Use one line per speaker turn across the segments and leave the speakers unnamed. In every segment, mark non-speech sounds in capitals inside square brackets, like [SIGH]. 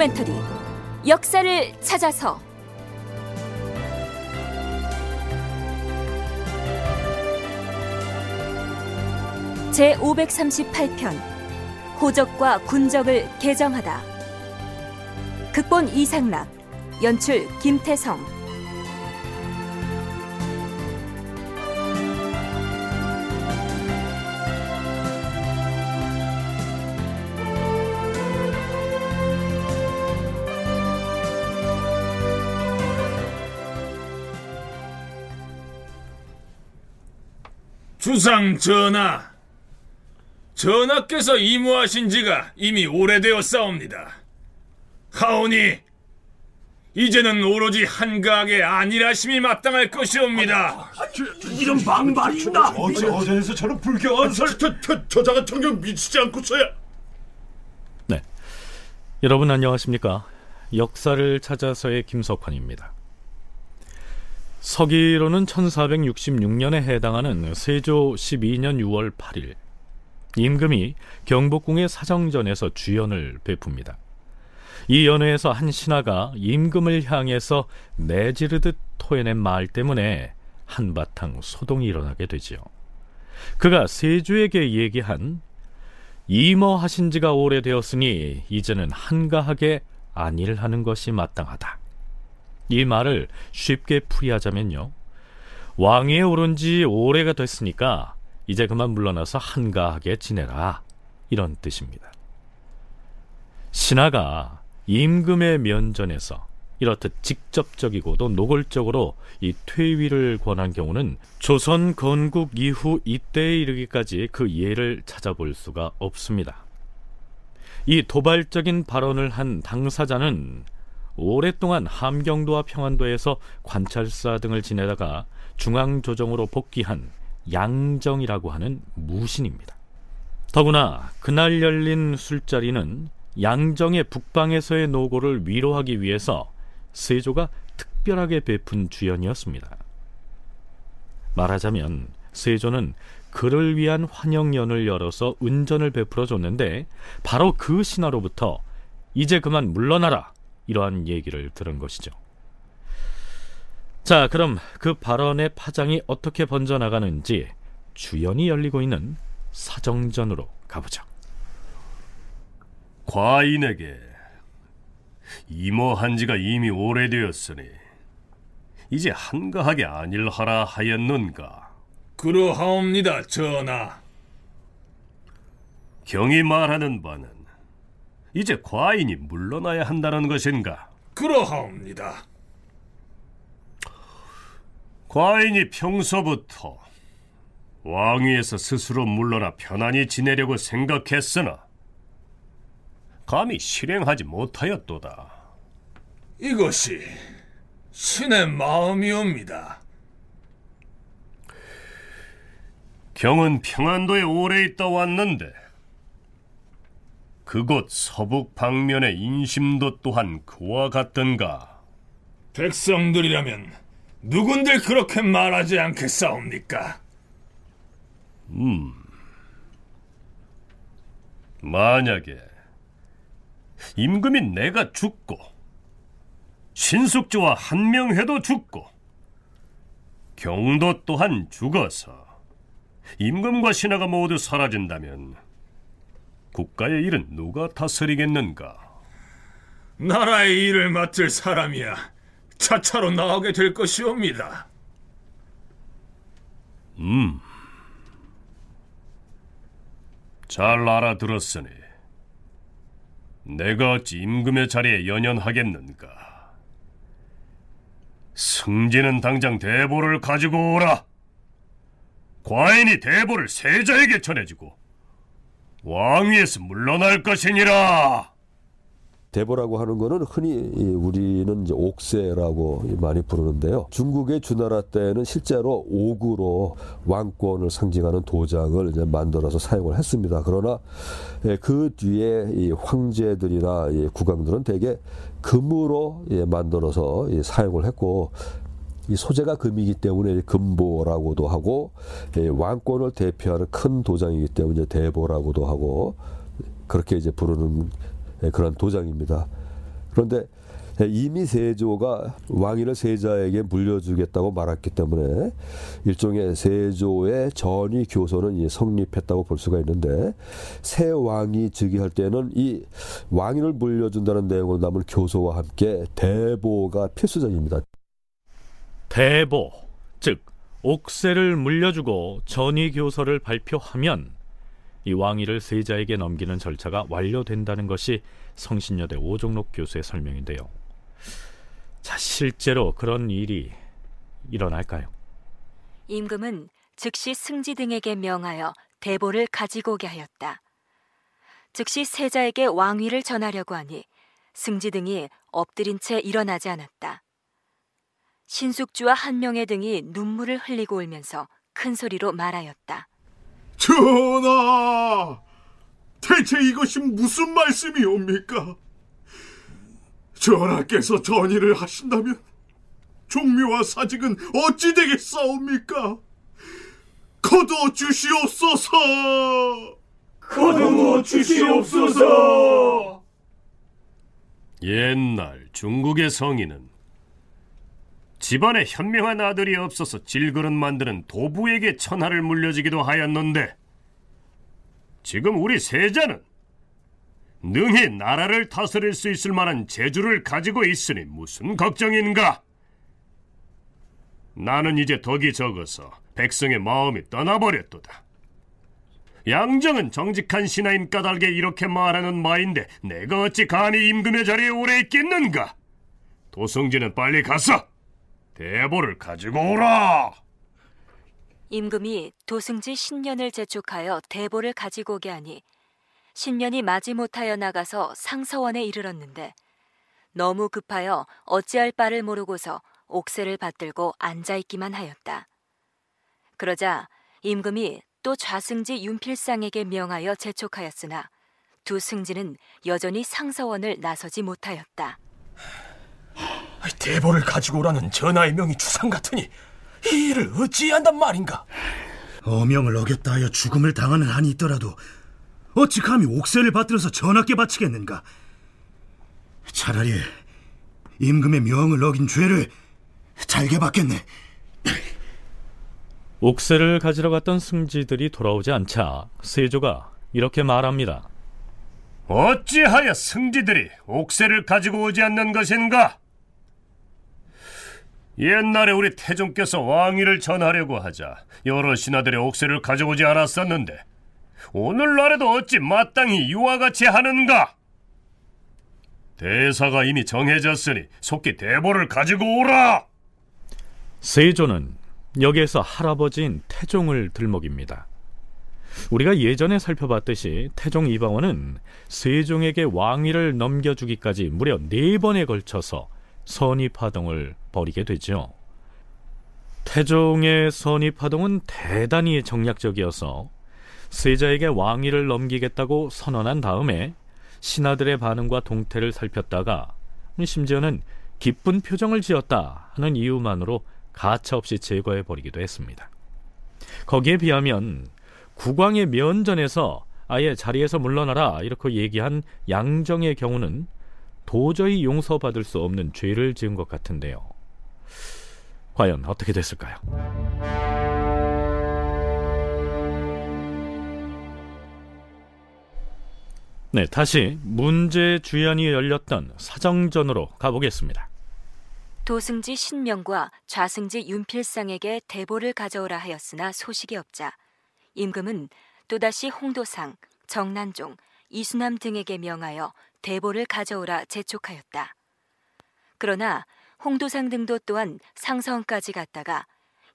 다큐멘터리 역사를 찾아서. 제 538편 호적과 군적을 개정하다. 극본 이상락 연출 김태성
주상 전하, 전하께서 임무하신 지가 이미 오래되었사옵니다. 하오니 이제는 오로지 한가하게 안일하심이 마땅할 것이옵니다.
이런 막말입니다.
어제 어제에서 저런 불경한 설 저, 저, 저자가 정녕 미치지 않고서야
네. 여러분 안녕하십니까? 역사를 찾아서의 김석환입니다. 서기로는 1466년에 해당하는 세조 12년 6월 8일 임금이 경복궁의 사정전에서 주연을 베풉니다. 이 연회에서 한 신하가 임금을 향해서 내지르듯 토해낸 말 때문에 한바탕 소동이 일어나게 되지요. 그가 세조에게 얘기한 임어하신 지가 오래되었으니 이제는 한가하게 안일하는 것이 마땅하다. 이 말을 쉽게 풀이하자면요. 왕위에 오른 지 오래가 됐으니까 이제 그만 물러나서 한가하게 지내라. 이런 뜻입니다. 신하가 임금의 면전에서 이렇듯 직접적이고도 노골적으로 이 퇴위를 권한 경우는 조선 건국 이후 이때에 이르기까지 그 예를 찾아볼 수가 없습니다. 이 도발적인 발언을 한 당사자는 오랫동안 함경도와 평안도에서 관찰사 등을 지내다가 중앙조정으로 복귀한 양정이라고 하는 무신입니다. 더구나 그날 열린 술자리는 양정의 북방에서의 노고를 위로하기 위해서 세조가 특별하게 베푼 주연이었습니다. 말하자면 세조는 그를 위한 환영연을 열어서 은전을 베풀어 줬는데 바로 그 신하로부터 이제 그만 물러나라 이러한 얘기를 들은 것이죠. 자, 그럼 그 발언의 파장이 어떻게 번져나가는지 주연이 열리고 있는 사정전으로 가보죠.
과인에게 임어한 지가 이미 오래되었으니 이제 한가하게 안일하라 하였는가
그러하옵니다, 전하.
경이 말하는 바는 이제 과인이 물러나야 한다는 것인가
그러하옵니다.
과인이 평소부터 왕위에서 스스로 물러나 편안히 지내려고 생각했으나 감히 실행하지 못하였도다.
이것이 신의 마음이옵니다.
경은 평안도에 오래 있다 왔는데 그곳 서북 방면의 인심도 또한 그와 같던가.
백성들이라면 누군들 그렇게 말하지 않겠사옵니까?
만약에 임금인 내가 죽고 신숙주와 한명회도 죽고 경도 또한 죽어서 임금과 신하가 모두 사라진다면 국가의 일은 누가 다스리겠는가?
나라의 일을 맡을 사람이야 차차로 나오게 될 것이옵니다.
잘 알아들었으니 내가 어찌 임금의 자리에 연연하겠는가? 승진은 당장 대보를 가지고 오라. 과인이 대보를 세자에게 전해주고 왕위에서 물러날 것이니라.
대보라고 하는 거는 흔히 우리는 이제 옥세라고 많이 부르는데요. 중국의 주나라 때는 실제로 옥으로 왕권을 상징하는 도장을 이제 만들어서 사용을 했습니다. 그러나 예, 그 뒤에 이 황제들이나 이 국왕들은 대개 금으로 예, 만들어서 사용을 했고 이 소재가 금이기 때문에 금보라고도 하고 예, 왕권을 대표하는 큰 도장이기 때문에 대보라고도 하고 그렇게 이제 부르는 예, 그런 도장입니다. 그런데 이미 세조가 왕위를 세자에게 물려주겠다고 말했기 때문에 일종의 세조의 전위 교서는 성립했다고 볼 수가 있는데 새 왕이 즉위할 때는 이 왕위를 물려준다는 내용을 담은 교서와 함께 대보가 필수적입니다.
대보, 즉 옥세를 물려주고 전위 교서를 발표하면 이 왕위를 세자에게 넘기는 절차가 완료된다는 것이 성신여대 오종록 교수의 설명인데요. 자, 실제로 그런 일이 일어날까요?
임금은 즉시 승지 등에게 명하여 대보를 가지고 오게 하였다. 즉시 세자에게 왕위를 전하려고 하니 승지 등이 엎드린 채 일어나지 않았다. 신숙주와 한명의 등이 눈물을 흘리고 울면서 큰 소리로 말하였다.
전하, 대체 이것이 무슨 말씀이옵니까? 전하께서 전의를 하신다면 종묘와 사직은 어찌 되겠사옵니까? 거둬 주시옵소서.
거두어 주시옵소서.
옛날 중국의 성인은 집안에 현명한 아들이 없어서 질그릇 만드는 도부에게 천하를 물려주기도 하였는데 지금 우리 세자는 능히 나라를 다스릴 수 있을 만한 재주를 가지고 있으니 무슨 걱정인가? 나는 이제 덕이 적어서 백성의 마음이 떠나버렸도다. 양정은 정직한 신하인 까닭에 이렇게 말하는 마인데 내가 어찌 감히 임금의 자리에 오래 있겠는가? 도성진은 빨리 가서 대보를 가지고 오라.
임금이 도승지 신년을 재촉하여 대보를 가지고 오게 하니 신년이 마지못하여 나가서 상서원에 이르렀는데 너무 급하여 어찌할 바를 모르고서 옥새를 받들고 앉아 있기만 하였다. 그러자 임금이 또 좌승지 윤필상에게 명하여 재촉하였으나 두 승지는 여전히 상서원을 나서지 못하였다.
대보를 가지고 오라는 전하의 명이 주상 같으니 이 일을 어찌한단 말인가?
어명을 어겼다 하여 죽음을 당하는 한이 있더라도 어찌 감히 옥새를 받들어서 전하께 바치겠는가? 차라리 임금의 명을 어긴 죄를 잘게 받겠네.
옥새를 가지러 갔던 승지들이 돌아오지 않자 세조가 이렇게 말합니다.
어찌하여 승지들이 옥새를 가지고 오지 않는 것인가? 옛날에 우리 태종께서 왕위를 전하려고 하자 여러 신하들의 옥새를 가져오지 않았었는데 오늘날에도 어찌 마땅히 이와 같이 하는가? 대사가 이미 정해졌으니 속히 대보를 가지고 오라.
세조는 여기에서 할아버지인 태종을 들먹입니다. 우리가 예전에 살펴봤듯이 태종 이방원은 세종에게 왕위를 넘겨주기까지 무려 네 번에 걸쳐서 선입하동을 벌이게 되죠. 태종의 선입하동은 대단히 정략적이어서 세자에게 왕위를 넘기겠다고 선언한 다음에 신하들의 반응과 동태를 살폈다가 심지어는 기쁜 표정을 지었다 하는 이유만으로 가차없이 제거해 버리기도 했습니다. 거기에 비하면 국왕의 면전에서 아예 자리에서 물러나라 이렇게 얘기한 양정의 경우는 도저히 용서받을 수 없는 죄를 지은 것 같은데요. 과연 어떻게 됐을까요? 네, 다시 문제 주연이 열렸던 사정전으로 가보겠습니다.
도승지 신명과 좌승지 윤필상에게 대보를 가져오라 하였으나 소식이 없자 임금은 또다시 홍도상, 정난종, 이수남 등에게 명하여 대보를 가져오라 재촉하였다. 그러나 홍도상 등도 또한 상서원까지 갔다가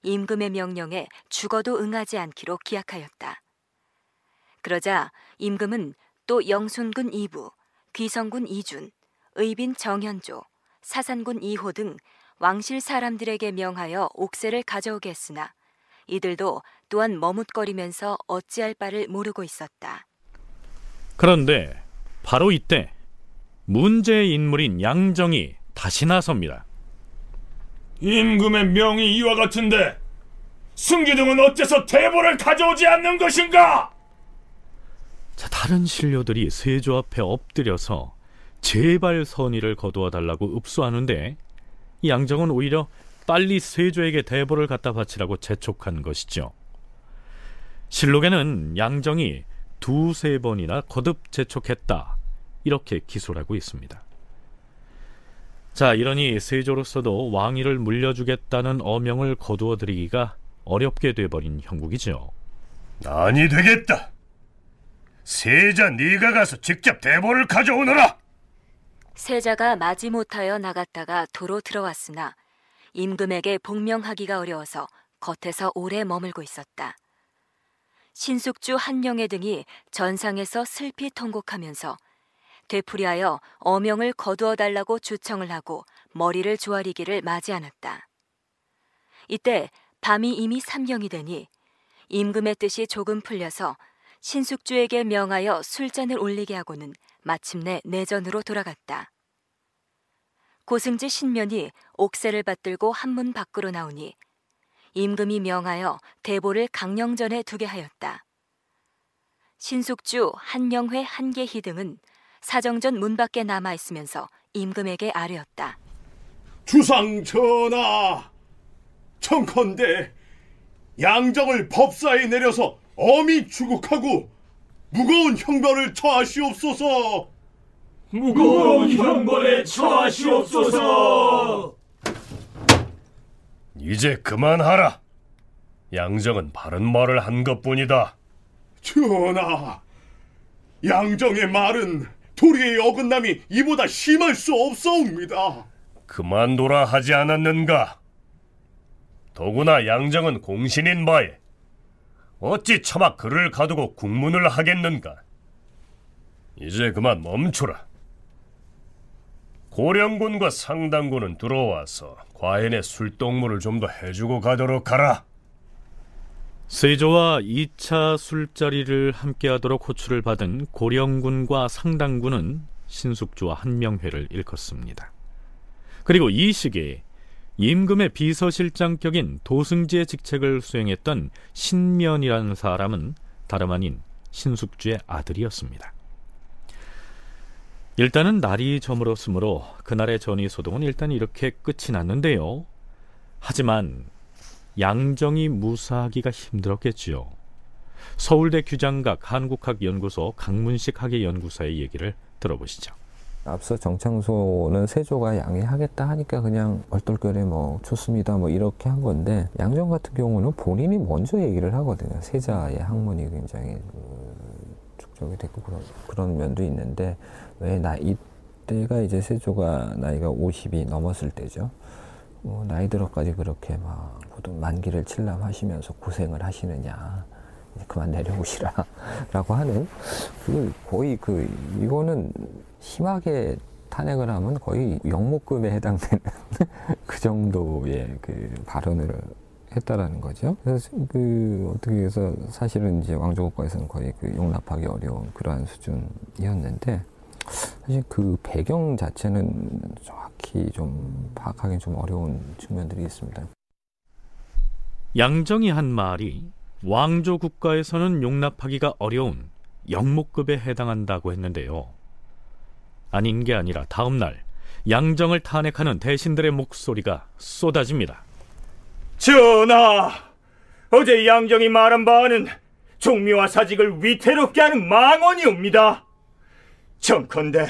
임금의 명령에 죽어도 응하지 않기로 기약하였다. 그러자 임금은 또 영순군 이부, 귀성군 이준, 의빈 정현조, 사산군 이호 등 왕실 사람들에게 명하여 옥새를 가져오게 했으나 이들도 또한 머뭇거리면서 어찌할 바를 모르고 있었다.
그런데 바로 이때 문제의 인물인 양정이 다시 나섭니다.
임금의 명이 이와 같은데 승기등은 어째서 대보를 가져오지 않는 것인가?
자, 다른 신료들이 세조 앞에 엎드려서 제발 선의를 거두어 달라고 읍수하는데 양정은 오히려 빨리 세조에게 대보를 갖다 바치라고 재촉한 것이죠. 실록에는 양정이 두세 번이나 거듭 재촉했다. 이렇게 기술하고 있습니다. 자, 이러니 세조로서도 왕위를 물려주겠다는 어명을 거두어 드리기가 어렵게 돼버린 형국이죠.
아니 되겠다. 세자 네가 가서 직접 대보를 가져오너라.
세자가 마지못하여 나갔다가 도로 들어왔으나 임금에게 복명하기가 어려워서 겉에서 오래 머물고 있었다. 신숙주 한영애 등이 전상에서 슬피 통곡하면서 되풀이하여 어명을 거두어 달라고 주청을 하고 머리를 조아리기를 맞이 않았다. 이때 밤이 이미 삼경이 되니 임금의 뜻이 조금 풀려서 신숙주에게 명하여 술잔을 올리게 하고는 마침내 내전으로 돌아갔다. 고승지 신면이 옥새를 받들고 한문 밖으로 나오니 임금이 명하여 대보를 강령전에 두게 하였다. 신숙주, 한영회, 한계희 등은 사정전 문 밖에 남아 있으면서 임금에게 아뢰었다.
주상 전하, 청컨대 양정을 법사에 내려서 엄히 추국하고 무거운 형벌을 처하시옵소서.
무거운 형벌에 처하시옵소서.
이제 그만하라. 양정은 바른 말을 한 것뿐이다.
전하, 양정의 말은 도리의 어긋남이 이보다 심할 수 없사옵니다.
그만둬라 하지 않았는가? 더구나 양정은 공신인 바에 어찌 차마 그를 가두고 국문을 하겠는가? 이제 그만 멈추라. 고령군과 상당군은 들어와서 과인의 술동무를 좀 더 해주고 가도록 하라.
세조와 2차 술자리를 함께하도록 호출을 받은 고령군과 상당군은 신숙주와 한명회를 일컫습니다. 그리고 이 시기에 임금의 비서실장격인 도승지의 직책을 수행했던 신면이라는 사람은 다름 아닌 신숙주의 아들이었습니다. 일단은 날이 저물었으므로 그날의 전의 소동은 일단 이렇게 끝이 났는데요. 하지만 양정이 무사하기가 힘들었겠지요. 서울대 규장각 한국학연구소 강문식 학예연구사의 얘기를 들어보시죠.
앞서 정창소는 세조가 양해하겠다 하니까 그냥 얼떨결에 뭐 좋습니다 뭐 이렇게 한 건데 양정 같은 경우는 본인이 먼저 얘기를 하거든요. 세자의 학문이 굉장히 축적이 됐고 그런 그런 면도 있는데 왜 나 이때가 이제 세조가 나이가 50이 넘었을 때죠. 뭐 나이 들어까지 그렇게 막 모든 만기를 칠람하시면서 고생을 하시느냐. 그만 내려오시라 [LAUGHS] 라고 하는 그 거의 그 이거는 심하게 탄핵을 하면 거의 영목금에 해당되는 [LAUGHS] 그 정도의 그 발언을 했다라는 거죠. 그래서 그 어떻게 해서 사실은 이제 왕조국가에서는 거의 그 용납하기 어려운 그러한 수준이었는데 사실 그 배경 자체는 정확 히 좀 파악하기 좀 어려운 측면들이 있습니다.
양정이 한 말이 왕조 국가에서는 용납하기가 어려운 영목급에 해당한다고 했는데요. 아닌 게 아니라 다음 날 양정을 탄핵하는 대신들의 목소리가 쏟아집니다.
전하, 어제 양정이 말한 바는 종미와 사직을 위태롭게 하는 망언이옵니다. 정컨대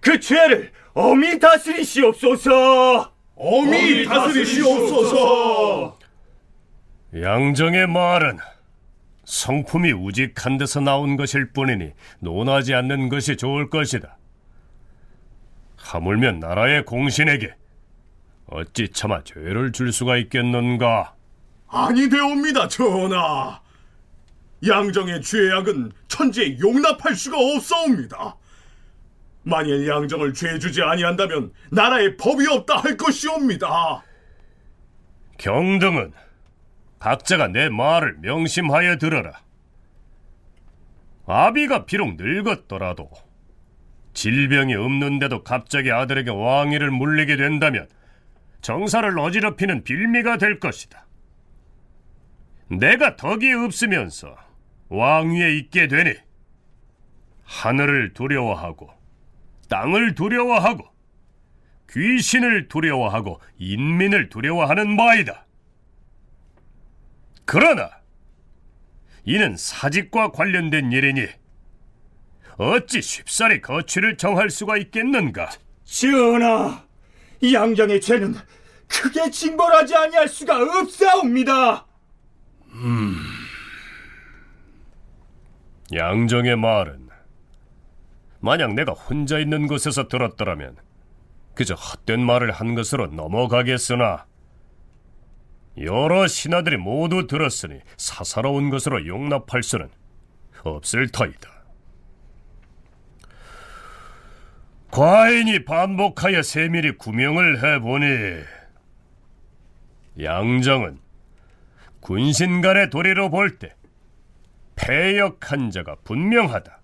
그 죄를 엄히 다스리시옵소서.
엄히 다스리시옵소서.
양정의 말은 성품이 우직한 데서 나온 것일 뿐이니 논하지 않는 것이 좋을 것이다. 하물며 나라의 공신에게 어찌 차마 죄를 줄 수가 있겠는가?
아니되옵니다, 전하. 양정의 죄악은 천지에 용납할 수가 없사옵니다. 만일 양정을 죄주지 아니한다면 나라에 법이 없다 할 것이옵니다.
경등은 각자가 내 말을 명심하여 들어라. 아비가 비록 늙었더라도 질병이 없는데도 갑자기 아들에게 왕위를 물리게 된다면 정사를 어지럽히는 빌미가 될 것이다. 내가 덕이 없으면서 왕위에 있게 되니 하늘을 두려워하고 땅을 두려워하고 귀신을 두려워하고 인민을 두려워하는 바이다. 그러나 이는 사직과 관련된 일이니 어찌 쉽사리 거취를 정할 수가 있겠는가?
전하, 양정의 죄는 크게 징벌하지 아니할 수가 없사옵니다.
양정의 말은 만약 내가 혼자 있는 곳에서 들었더라면 그저 헛된 말을 한 것으로 넘어가겠으나 여러 신하들이 모두 들었으니 사사로운 것으로 용납할 수는 없을 터이다. 과인이 반복하여 세밀히 구명을 해보니 양정은 군신 간의 도리로 볼 때 패역한 자가 분명하다.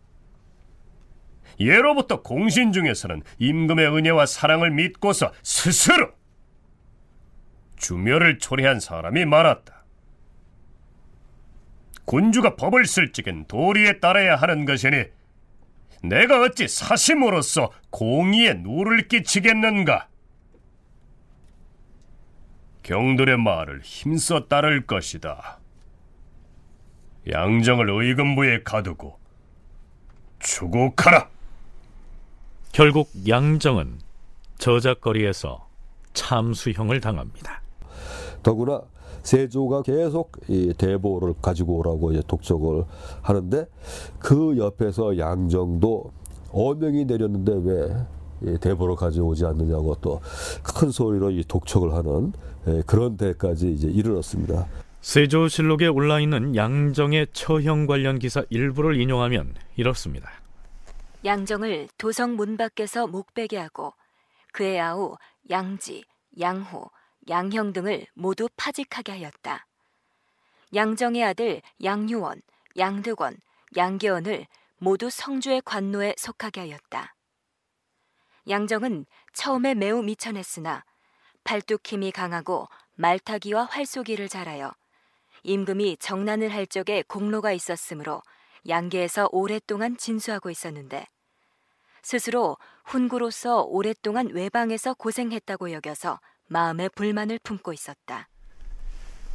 예로부터 공신 중에서는 임금의 은혜와 사랑을 믿고서 스스로 주묘를 초래한 사람이 많았다. 군주가 법을 쓸 적엔 도리에 따라야 하는 것이니 내가 어찌 사심으로서 공의에 누를 끼치겠는가? 경들의 말을 힘써 따를 것이다. 양정을 의금부에 가두고 추국하라.
결국 양정은 저작거리에서 참수형을 당합니다.
더구나 세조가 계속 이 대보를 가지고 오라고 이제 독촉을 하는데 그 옆에서 양정도 어명이 내렸는데 왜이 대보를 가져오지 않느냐고 또 큰 소리로 이 독촉을 하는 예, 그런 데까지 이제 이르렀습니다.
세조실록에 올라 있는 양정의 처형 관련 기사 일부를 인용하면 이렇습니다.
양정을 도성 문 밖에서 목베게 하고 그의 아우 양지, 양호, 양형 등을 모두 파직하게 하였다. 양정의 아들 양유원, 양득원, 양계원을 모두 성주의 관노에 속하게 하였다. 양정은 처음에 매우 미천했으나 팔뚝 힘이 강하고 말타기와 활쏘기를 잘하여 임금이 정난을 할 적에 공로가 있었으므로 양계에서 오랫동안 진수하고 있었는데 스스로 훈구로서 오랫동안 외방에서 고생했다고 여겨서 마음에 불만을 품고 있었다.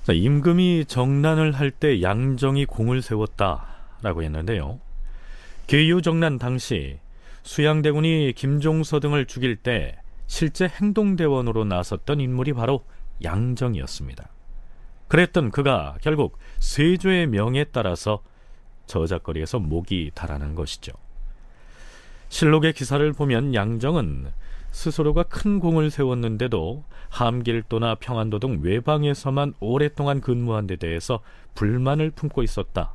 자, 임금이 정난을 할 때 양정이 공을 세웠다라고 했는데요. 계유 정난 당시 수양대군이 김종서 등을 죽일 때 실제 행동대원으로 나섰던 인물이 바로 양정이었습니다. 그랬던 그가 결국 세조의 명에 따라서 저작거리에서 목이 달아난 것이죠. 실록의 기사를 보면 양정은 스스로가 큰 공을 세웠는데도 함길도나 평안도 등 외방에서만 오랫동안 근무한 데 대해서 불만을 품고 있었다.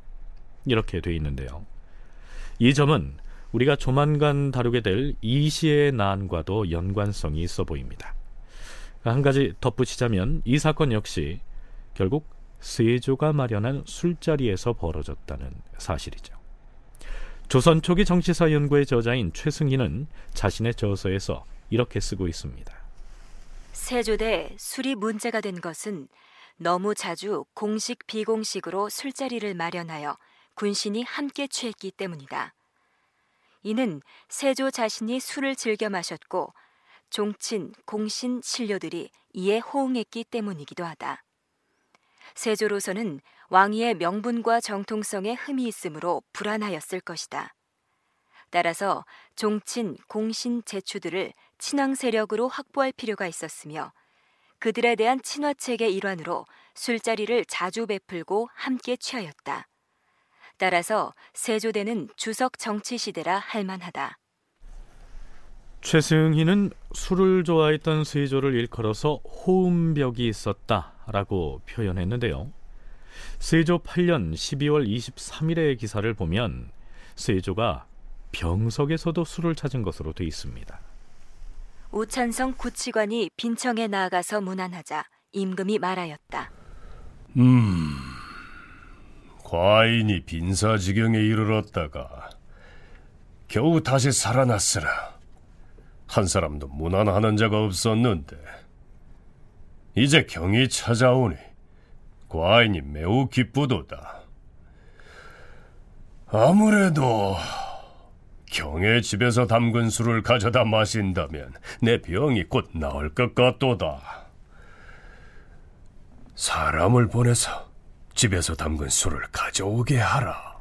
이렇게 돼 있는데요. 이 점은 우리가 조만간 다루게 될 이시의 난과도 연관성이 있어 보입니다. 한 가지 덧붙이자면 이 사건 역시 결국 세조가 마련한 술자리에서 벌어졌다는 사실이죠. 조선 초기 정치사 연구의 저자인 최승희는 자신의 저서에서 이렇게 쓰고 있습니다.
세조대 술이 문제가 된 것은 너무 자주 공식 비공식으로 술자리를 마련하여 군신이 함께 취했기 때문이다. 이는 세조 자신이 술을 즐겨 마셨고 종친, 공신, 신료들이 이에 호응했기 때문이기도 하다. 세조로서는 왕위의 명분과 정통성에 흠이 있으므로 불안하였을 것이다. 따라서 종친, 공신, 제추들을 친왕 세력으로 확보할 필요가 있었으며 그들에 대한 친화책의 일환으로 술자리를 자주 베풀고 함께 취하였다. 따라서 세조대는 주석 정치 시대라 할 만하다.
최승희는 술을 좋아했던 세조를 일컬어서 호음벽이 있었다 라고 표현했는데요. 세조 8년 12월 23일의 기사를 보면 세조가 병석에서도 술을 찾은 것으로 돼 있습니다.
우찬성 구치관이 빈청에 나아가서 문안하자 임금이 말하였다.
음, 과인이 빈사지경에 이르렀다가 겨우 다시 살아났으나 한 사람도 무난하는 자가 없었는데 이제 경이 찾아오니 과인이 매우 기쁘도다. 아무래도 경의 집에서 담근 술을 가져다 마신다면 내 병이 곧 나을 것 같도다. 사람을 보내서 집에서 담근 술을 가져오게 하라.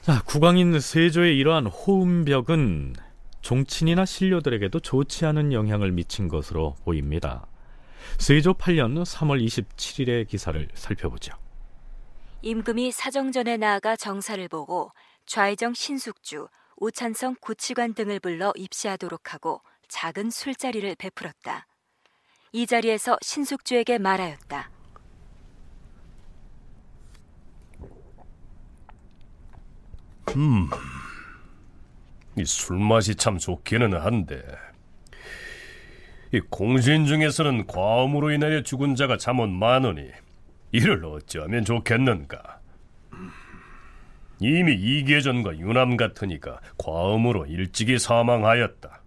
자, 국왕인 세조의 이러한 호음벽은 종친이나 신료들에게도 좋지 않은 영향을 미친 것으로 보입니다. 세조 8년 3월 27일의 기사를 살펴보죠.
임금이 사정전에 나아가 정사를 보고 좌의정 신숙주, 오찬성 구치관 등을 불러 입시하도록 하고 작은 술자리를 베풀었다. 이 자리에서 신숙주에게 말하였다.
이 술맛이 참 좋기는 한데 이 공신 중에서는 과음으로 인하여 죽은 자가 잠옷 많으니 이를 어찌하면 좋겠는가? 이미 이계전과 유남 같으니까 과음으로 일찍이 사망하였다.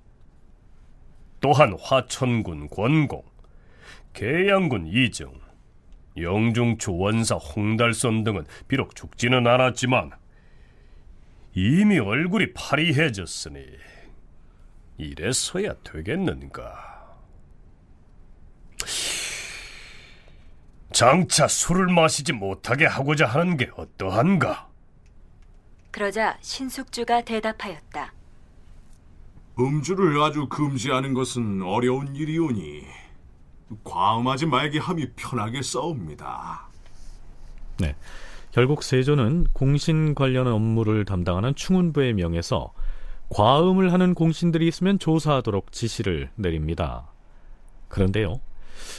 또한 화천군 권공, 계양군 이정, 영중추 원사 홍달선 등은 비록 죽지는 않았지만 이미 얼굴이 파리해졌으니 이래서야 되겠는가? 장차 술을 마시지 못하게 하고자 하는 게 어떠한가?
그러자 신숙주가 대답하였다.
음주를 아주 금지하는 것은 어려운 일이오니 과음하지 말게 함이 편하게 싸웁니다.
네. 결국 세조는 공신 관련 업무를 담당하는 충운부의 명에서 과음을 하는 공신들이 있으면 조사하도록 지시를 내립니다. 그런데요.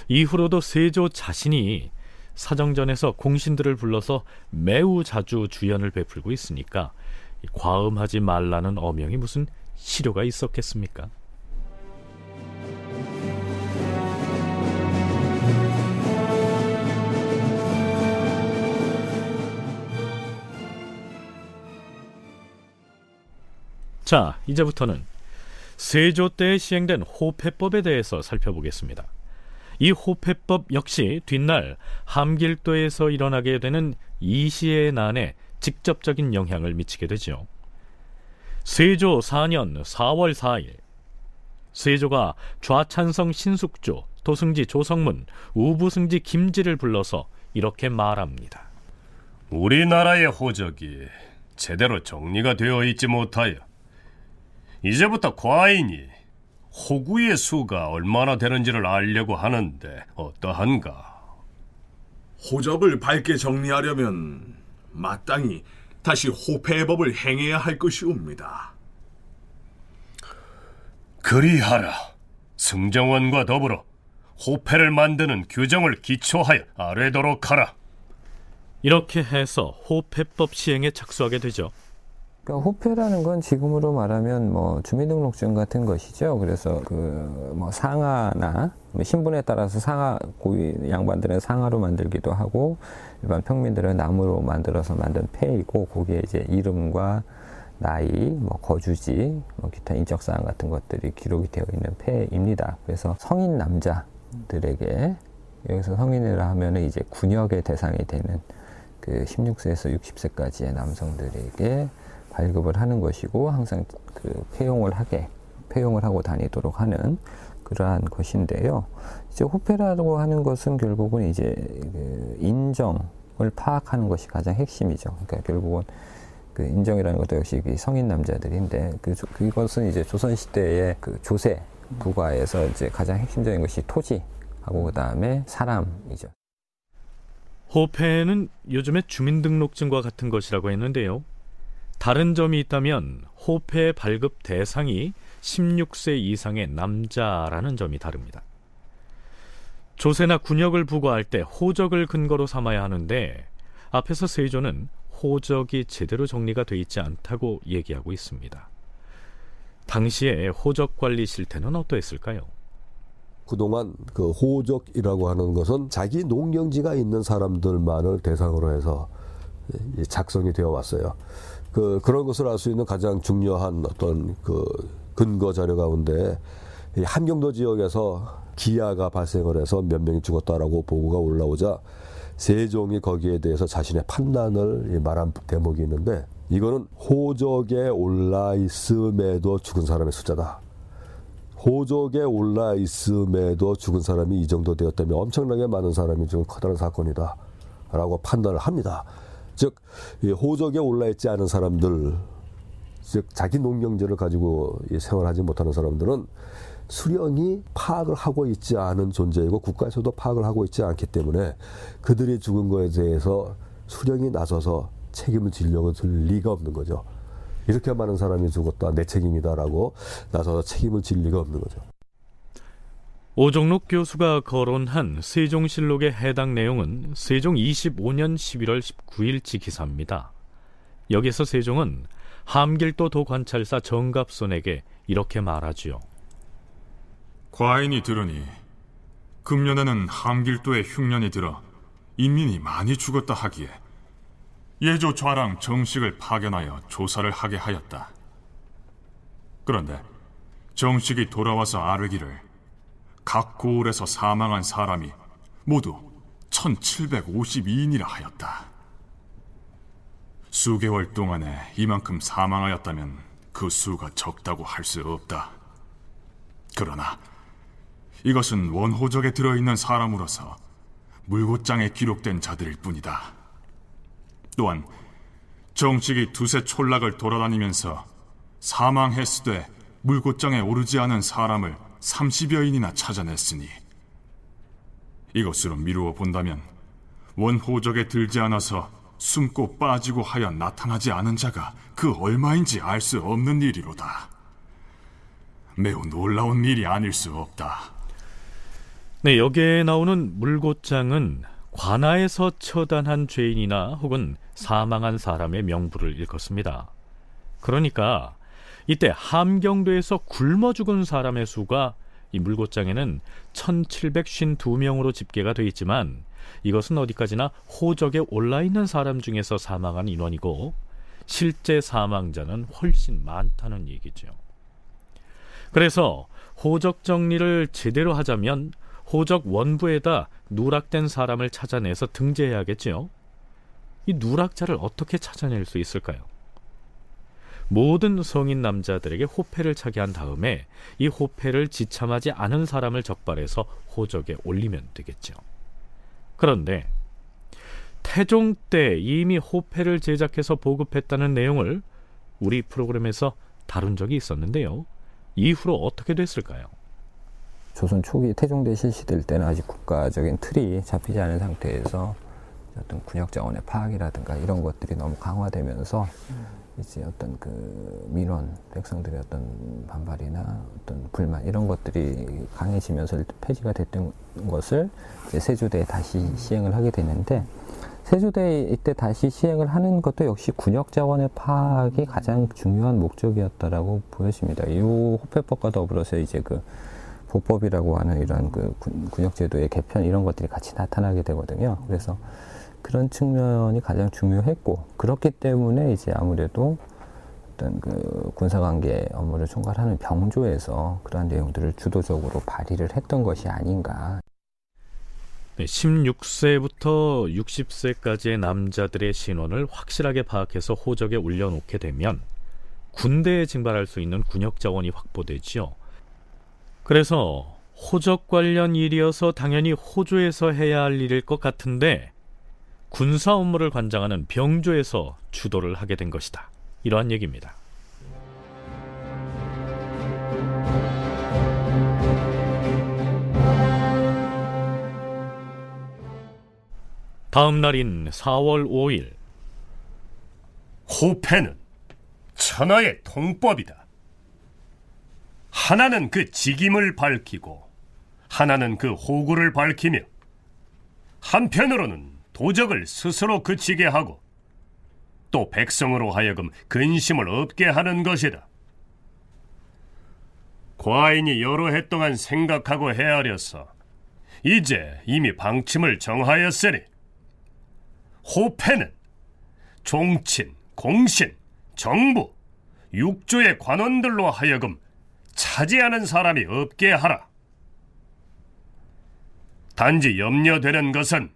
이후로도 세조 자신이 사정전에서 공신들을 불러서 매우 자주 주연을 베풀고 있으니까 과음하지 말라는 어명이 무슨 실효가 있었겠습니까? 자, 이제부터는 세조 때 시행된 호패법에 대해서 살펴보겠습니다. 이 호패법 역시 뒷날 함길도에서 일어나게 되는 이시의 난에 직접적인 영향을 미치게 되죠. 세조 4년 4월 4일 세조가 좌찬성 신숙조, 도승지 조성문, 우부승지 김지를 불러서 이렇게 말합니다.
우리나라의 호적이 제대로 정리가 되어 있지 못하여 이제부터 과인이 호구의 수가 얼마나 되는지를 알려고 하는데 어떠한가?
호적을 밝게 정리하려면 마땅히 다시 호패법을 행해야 할 것이옵니다.
그리하라. 승정원과 더불어 호패를 만드는 규정을 기초하여 아뢰도록 하라.
이렇게 해서 호패법 시행에 착수하게 되죠.
그러니까 호패라는 건 지금으로 말하면 뭐 주민등록증 같은 것이죠. 그래서 그 뭐 상하나 뭐 신분에 따라서 상하 고위 양반들은 상하로 만들기도 하고 일반 평민들은 나무로 만들어서 만든 패이고 거기에 이제 이름과 나이, 뭐 거주지, 뭐 기타 인적 사항 같은 것들이 기록이 되어 있는 패입니다. 그래서 성인 남자들에게 여기서 성인이라 하면은 이제 군역의 대상이 되는 그 16세에서 60세까지의 남성들에게 발급을 하는 것이고 항상 그 폐용을 하게 폐용을 하고 다니도록 하는 그러한 것인데요. 이제 호패라고 하는 것은 결국은 이제 그 인정을 파악하는 것이 가장 핵심이죠. 그러니까 결국은 그 인정이라는 것도 역시 성인 남자들인데 그 그것은 이제 조선 시대의 그 조세 부과에서 이제 가장 핵심적인 것이 토지하고 그 다음에 사람이죠.
호패는 요즘의 주민등록증과 같은 것이라고 했는데요. 다른 점이 있다면 호패 발급 대상이 16세 이상의 남자라는 점이 다릅니다. 조세나 군역을 부과할 때 호적을 근거로 삼아야 하는데 앞에서 세조는 호적이 제대로 정리가 돼 있지 않다고 얘기하고 있습니다. 당시에 호적 관리 실태는 어떠했을까요?
그동안 그 호적이라고 하는 것은 자기 농경지가 있는 사람들만을 대상으로 해서 작성이 되어 왔어요. 그 그런 것을 알 수 있는 가장 중요한 어떤 그 근거 자료 가운데 이 함경도 지역에서 기아가 발생을 해서 몇 명이 죽었다라고 보고가 올라오자 세종이 거기에 대해서 자신의 판단을 말한 대목이 있는데 이거는 호적에 올라 있음에도 죽은 사람의 숫자다. 호적에 올라 있음에도 죽은 사람이 이 정도 되었다면 엄청나게 많은 사람이 지금 커다란 사건이다. 라고 판단을 합니다. 즉, 호적에 올라 있지 않은 사람들, 즉, 자기 농경지를 가지고 생활하지 못하는 사람들은 수령이 파악을 하고 있지 않은 존재이고 국가에서도 파악을 하고 있지 않기 때문에 그들이 죽은 거에 대해서 수령이 나서서 책임을 지려고 들 리가 없는 거죠. 이렇게 많은 사람이 죽었다 내 책임이다라고 나서서 책임을 질 리가 없는 거죠.
오종록 교수가 거론한 세종실록의 해당 내용은 세종 25년 11월 19일치 기사입니다. 여기서 세종은 함길도 도관찰사 정갑손에게 이렇게 말하지요.
과인이 들으니 금년에는 함길도에 흉년이 들어 인민이 많이 죽었다 하기에 예조 좌랑 정식을 파견하여 조사를 하게 하였다. 그런데 정식이 돌아와서 아르기를 각 고을에서 사망한 사람이 모두 1752인이라 하였다. 수개월 동안에 이만큼 사망하였다면 그 수가 적다고 할 수 없다. 그러나 이것은 원호적에 들어있는 사람으로서 물고장에 기록된 자들일 뿐이다. 또한 정식이 두세 촌락을 돌아다니면서 사망했으되 물고장에 오르지 않은 사람을 30여인이나 찾아냈으니 이것으로 미루어 본다면 원호적에 들지 않아서 숨고 빠지고 하여 나타나지 않은 자가 그 얼마인지 알 수 없는 일이로다. 매우 놀라운 일이 아닐 수 없다.
네, 여기에 나오는 물고장은 관아에서 처단한 죄인이나 혹은 사망한 사람의 명부를 일컫습니다. 그러니까 이때 함경도에서 굶어 죽은 사람의 수가 이 물고장에는 1752명으로 집계가 되어 있지만 이것은 어디까지나 호적에 올라 있는 사람 중에서 사망한 인원이고 실제 사망자는 훨씬 많다는 얘기죠. 그래서 호적 정리를 제대로 하자면 호적 원부에다 누락된 사람을 찾아내서 등재해야겠지요. 이 누락자를 어떻게 찾아낼 수 있을까요? 모든 성인 남자들에게 호패를 차게 한 다음에 이 호패를 지참하지 않은 사람을 적발해서 호적에 올리면 되겠죠. 그런데 태종 때 이미 호패를 제작해서 보급했다는 내용을 우리 프로그램에서 다룬 적이 있었는데요. 이후로 어떻게 됐을까요?
조선 초기 태종대 실시될 때는 아직 국가적인 틀이 잡히지 않은 상태에서 어떤 군역 자원의 파악이라든가 이런 것들이 너무 강화되면서 이제 어떤 그 민원 백성들의 어떤 반발이나 어떤 불만 이런 것들이 강해지면서 폐지가 됐던 것을 세조대에 다시 시행을 하게 되는데 세조대 이때 다시 시행을 하는 것도 역시 군역 자원의 파악이 가장 중요한 목적이었다라고 보여집니다. 이 호패법과 더불어서 이제 그 보법이라고 하는 이런 그 군역제도의 개편 이런 것들이 같이 나타나게 되거든요. 그래서 그런 측면이 가장 중요했고 그렇기 때문에 이제 아무래도 어떤 그 군사관계 업무를 총괄하는 병조에서 그러한 내용들을 주도적으로 발의를 했던 것이 아닌가.
네, 16세부터 60세까지의 남자들의 신원을 확실하게 파악해서 호적에 올려놓게 되면 군대에 징발할 수 있는 군역 자원이 확보되지요. 그래서 호적 관련 일이어서 당연히 호조에서 해야 할 일일 것 같은데 군사 업무를 관장하는 병조에서 주도를 하게 된 것이다. 이러한 얘기입니다. 다음 날인 4월 5일
호패는 천하의 통법이다. 하나는 그 직임을 밝히고 하나는 그 호구를 밝히며 한편으로는 도적을 스스로 그치게 하고 또 백성으로 하여금 근심을 없게 하는 것이다. 과인이 여러 해 동안 생각하고 헤아려서 이제 이미 방침을 정하였으니 호패는 종친, 공신, 정부, 육조의 관원들로 하여금 차지하는 사람이 없게 하라. 단지 염려되는 것은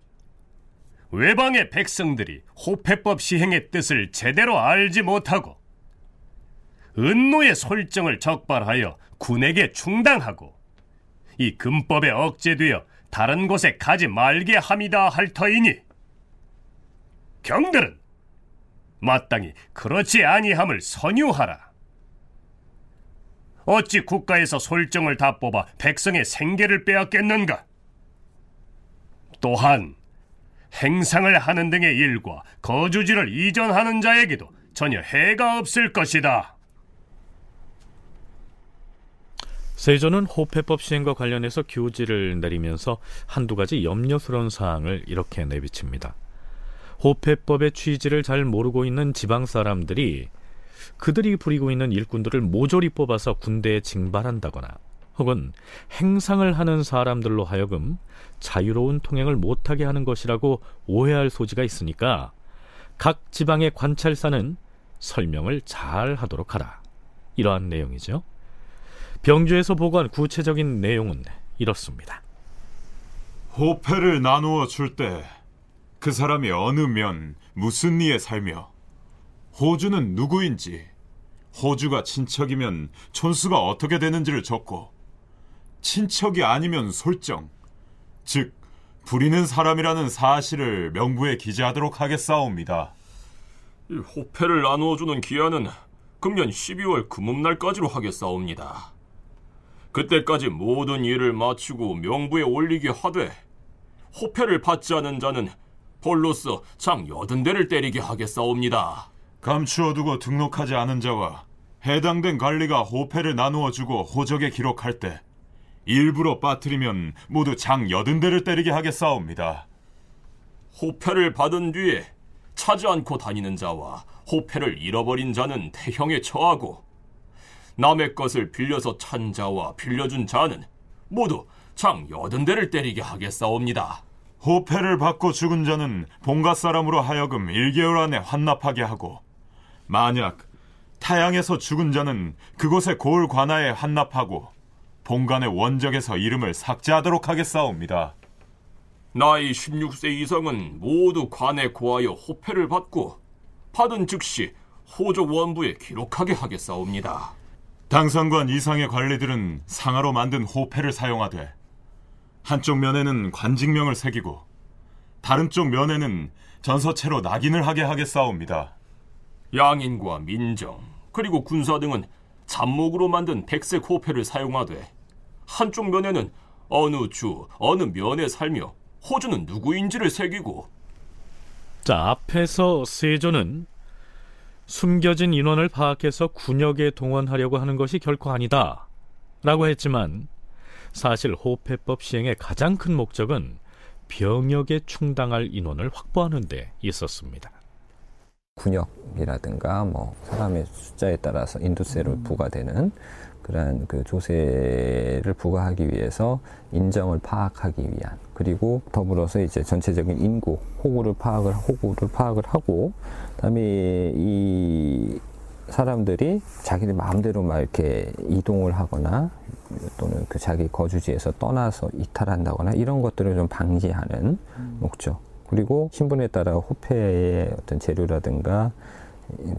외방의 백성들이 호패법 시행의 뜻을 제대로 알지 못하고 은노의 솔정을 적발하여 군에게 충당하고 이 금법에 억제되어 다른 곳에 가지 말게 함이다 할 터이니 경들은 마땅히 그렇지 아니함을 선유하라. 어찌 국가에서 솔정을 다 뽑아 백성의 생계를 빼앗겠는가? 또한 행상을 하는 등의 일과 거주지를 이전하는 자에게도 전혀 해가 없을 것이다.
세조는 호패법 시행과 관련해서 교지를 내리면서 한두 가지 염려스러운 사항을 이렇게 내비칩니다. 호패법의 취지를 잘 모르고 있는 지방 사람들이 그들이 부리고 있는 일꾼들을 모조리 뽑아서 군대에 징발한다거나 혹은 행상을 하는 사람들로 하여금 자유로운 통행을 못하게 하는 것이라고 오해할 소지가 있으니까 각 지방의 관찰사는 설명을 잘 하도록 하라. 이러한 내용이죠. 병주에서 보고한 구체적인 내용은 이렇습니다.
호패를 나누어 줄 때 그 사람이 어느 면 무슨 리에 살며 호주는 누구인지 호주가 친척이면 촌수가 어떻게 되는지를 적고 친척이 아니면 솔정 즉 부리는 사람이라는 사실을 명부에 기재하도록 하겠사옵니다.
이 호패를 나누어주는 기한은 금년 12월 금음날까지로 하겠사옵니다. 그때까지 모든 일을 마치고 명부에 올리게 하되 호패를 받지 않은 자는 벌로서 장 여든 대를 때리게 하겠사옵니다.
감추어두고 등록하지 않은 자와 해당된 관리가 호패를 나누어 주고 호적에 기록할 때 일부러 빠뜨리면 모두 장 여든 대를 때리게 하겠사옵니다.
호패를 받은 뒤에 차지 않고 다니는 자와 호패를 잃어버린 자는 태형에 처하고 남의 것을 빌려서 찬 자와 빌려준 자는 모두 장 여든 대를 때리게 하겠사옵니다.
호패를 받고 죽은 자는 본가 사람으로 하여금 1개월 안에 환납하게 하고 만약 타양에서 죽은 자는 그곳의 고을 관하에 환납하고 본관의 원적에서 이름을 삭제하도록 하겠사옵니다.
나이 16세 이상은 모두 관에 고하여 호패를 받고 받은 즉시 호적 원부에 기록하게 하겠사옵니다.
당상관 이상의 관리들은 상하로 만든 호패를 사용하되 한쪽 면에는 관직명을 새기고 다른 쪽 면에는 전서체로 낙인을 하게 하겠사옵니다.
양인과 민정 그리고 군사 등은 잡목으로 만든 백색 호패를 사용하되 한쪽 면에는 어느 주 어느 면에 살며 호주는 누구인지를 새기고
자 앞에서 세조는 숨겨진 인원을 파악해서 군역에 동원하려고 하는 것이 결코 아니다 라고 했지만 사실 호패법 시행의 가장 큰 목적은 병역에 충당할 인원을 확보하는 데 있었습니다.
군역이라든가 뭐 사람의 숫자에 따라서 인두세를 부과되는 그러한 그 조세를 부과하기 위해서 인정을 파악하기 위한 그리고 더불어서 이제 전체적인 인구 호구를 파악을 호구를 파악을 하고 그다음에 이 사람들이 자기들 마음대로 막 이렇게 이동을 하거나 또는 그 자기 거주지에서 떠나서 이탈한다거나 이런 것들을 좀 방지하는 목적. 그리고 신분에 따라 호패의 어떤 재료라든가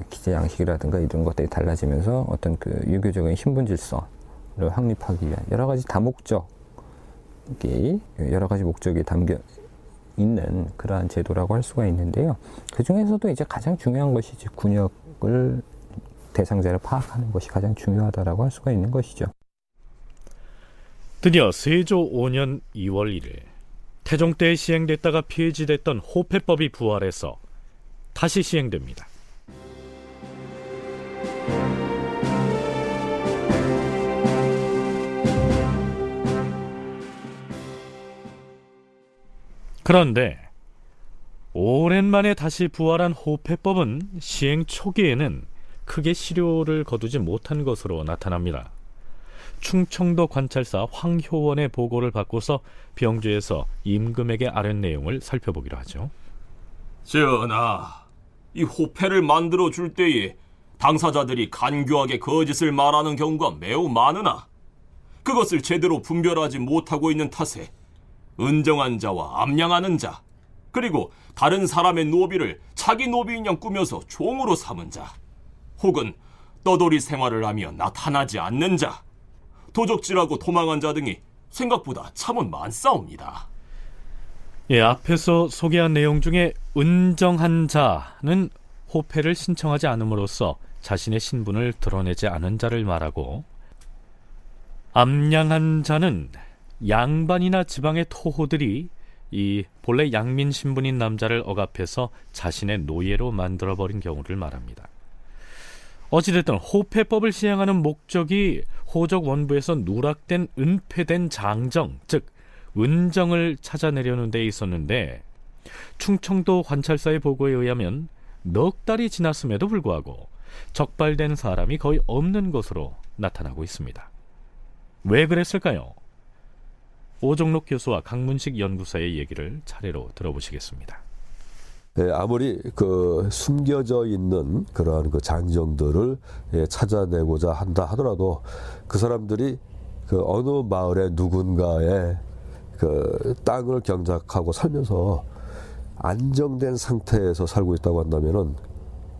기재 양식이라든가 이런 것들이 달라지면서 어떤 그 유교적인 신분 질서를 확립하기 위한 여러 가지 다목적이 여러 가지 목적이 담겨 있는 그러한 제도라고 할 수가 있는데요. 그 중에서도 이제 가장 중요한 것이 이제 군역을 대상자를 파악하는 것이 가장 중요하다라고 할 수가 있는 것이죠.
드디어 세조 5년 2월 1일 태종 때 시행됐다가 폐지됐던 호패법이 부활해서 다시 시행됩니다. 그런데 오랜만에 다시 부활한 호패법은 시행 초기에는 크게 실효를 거두지 못한 것으로 나타납니다. 충청도 관찰사 황효원의 보고를 받고서 병주에서 임금에게 아는 내용을 살펴보기로 하죠.
전하, 이 호패를 만들어 줄 때에 당사자들이 간교하게 거짓을 말하는 경우가 매우 많으나 그것을 제대로 분별하지 못하고 있는 탓에 은정한 자와 암양하는 자, 그리고 다른 사람의 노비를 자기 노비인 양 꾸며서 종으로 삼은 자, 혹은 떠돌이 생활을 하며 나타나지 않는 자, 도적질하고 도망한 자 등이 생각보다 참은 많사옵니다.
예, 앞에서 소개한 내용 중에 은정한 자는 호패를 신청하지 않음으로써 자신의 신분을 드러내지 않은 자를 말하고 암양한 자는 양반이나 지방의 토호들이 이 본래 양민 신분인 남자를 억압해서 자신의 노예로 만들어 버린 경우를 말합니다. 어찌됐든 호패법을 시행하는 목적이 호적 원부에서 누락된 은폐된 장정, 즉 은정을 찾아내려는 데 있었는데 충청도 관찰사의 보고에 의하면 넉 달이 지났음에도 불구하고 적발된 사람이 거의 없는 것으로 나타나고 있습니다. 왜 그랬을까요? 오종록 교수와 강문식 연구사의 얘기를 차례로 들어보시겠습니다.
예, 아무리 그 숨겨져 있는 그러한 그 장정들을 예, 찾아내고자 한다 하더라도 그 사람들이 그 어느 마을의 누군가의 그 땅을 경작하고 살면서 안정된 상태에서 살고 있다고 한다면은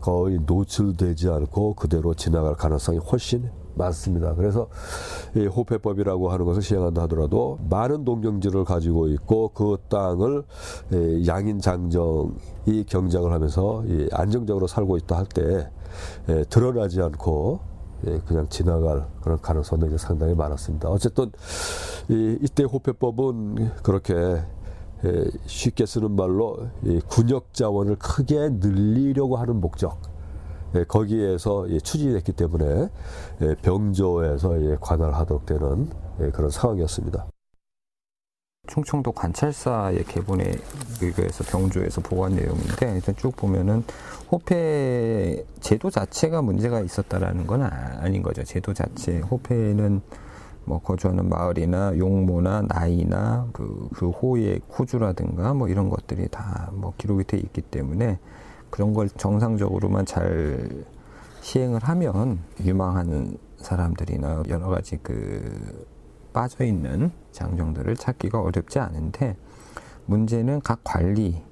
거의 노출되지 않고 그대로 지나갈 가능성이 훨씬 많습니다. 그래서 이 호패법이라고 하는 것을 시행한다 하더라도 많은 동경지를 가지고 있고 그 땅을 양인 장정이 경작을 하면서 안정적으로 살고 있다 할 때 드러나지 않고 그냥 지나갈 그런 가능성도 이제 상당히 많았습니다. 어쨌든 이, 이때 호패법은 그렇게 쉽게 쓰는 말로 군역 자원을 크게 늘리려고 하는 목적 거기에서 추진했기 때문에 병조에서 관할하도록 되는 그런 상황이었습니다.
충청도 관찰사의 개본에 의거해서 병조에서 보고한 내용인데 일단 쭉 보면은 호패 제도 자체가 문제가 있었다라는 건 아닌 거죠. 제도 자체 호패는 뭐 거주하는 마을이나 용모나 나이나 그, 그 호의 호주라든가 뭐 이런 것들이 다 뭐 기록이 돼 있기 때문에 그런 걸 정상적으로만 잘 시행을 하면 유망한 사람들이나 여러 가지 그 빠져 있는 장정들을 찾기가 어렵지 않은데 문제는 각 관리와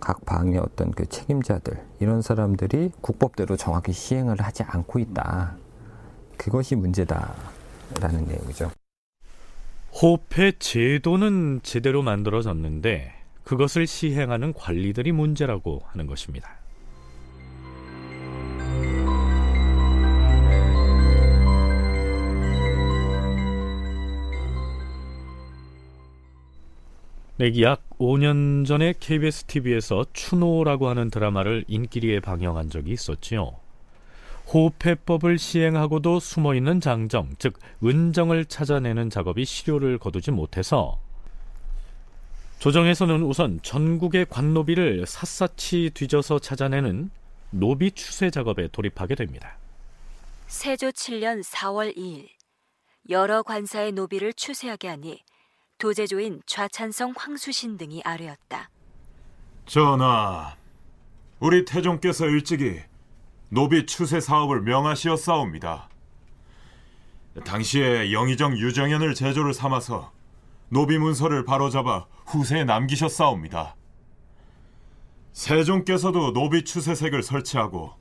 각 방의 어떤 그 책임자들 이런 사람들이 국법대로 정확히 시행을 하지 않고 있다. 그것이 문제다라는 내용이죠.
호패 제도는 제대로 만들어졌는데 그것을 시행하는 관리들이 문제라고 하는 것입니다. 네, 약 5년 전에 KBS TV에서 추노라고 하는 드라마를 인기리에 방영한 적이 있었지요. 호패법을 시행하고도 숨어있는 장정, 즉 은정을 찾아내는 작업이 실효를 거두지 못해서 조정에서는 우선 전국의 관노비를 샅샅이 뒤져서 찾아내는 노비 추세 작업에 돌입하게 됩니다.
세조 7년 4월 2일 여러 관사의 노비를 추쇄하게 하니 도제조인 좌찬성 황수신 등이 아뢰었다.
전하, 우리 태종께서 일찍이 노비 추쇄 사업을 명하시었사옵니다. 당시에 영의정 유정현을 제조를 삼아서 노비 문서를 바로잡아 후세에 남기셨사옵니다. 세종께서도 노비 추쇄색을 설치하고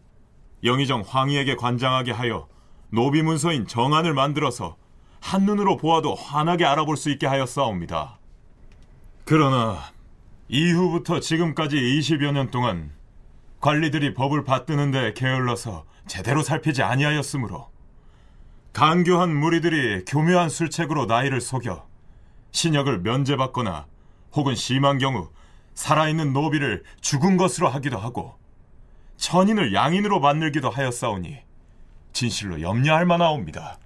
영의정 황희에게 관장하게 하여 노비 문서인 정안을 만들어서 한눈으로 보아도 환하게 알아볼 수 있게 하였사옵니다. 그러나 이후부터 지금까지 20여 년 동안 관리들이 법을 받드는데 게을러서 제대로 살피지 아니하였으므로 간교한 무리들이 교묘한 술책으로 나이를 속여 신역을 면제받거나 혹은 심한 경우 살아있는 노비를 죽은 것으로 하기도 하고 천인을 양인으로 만들기도 하였사오니 진실로 염려할 만하옵니다.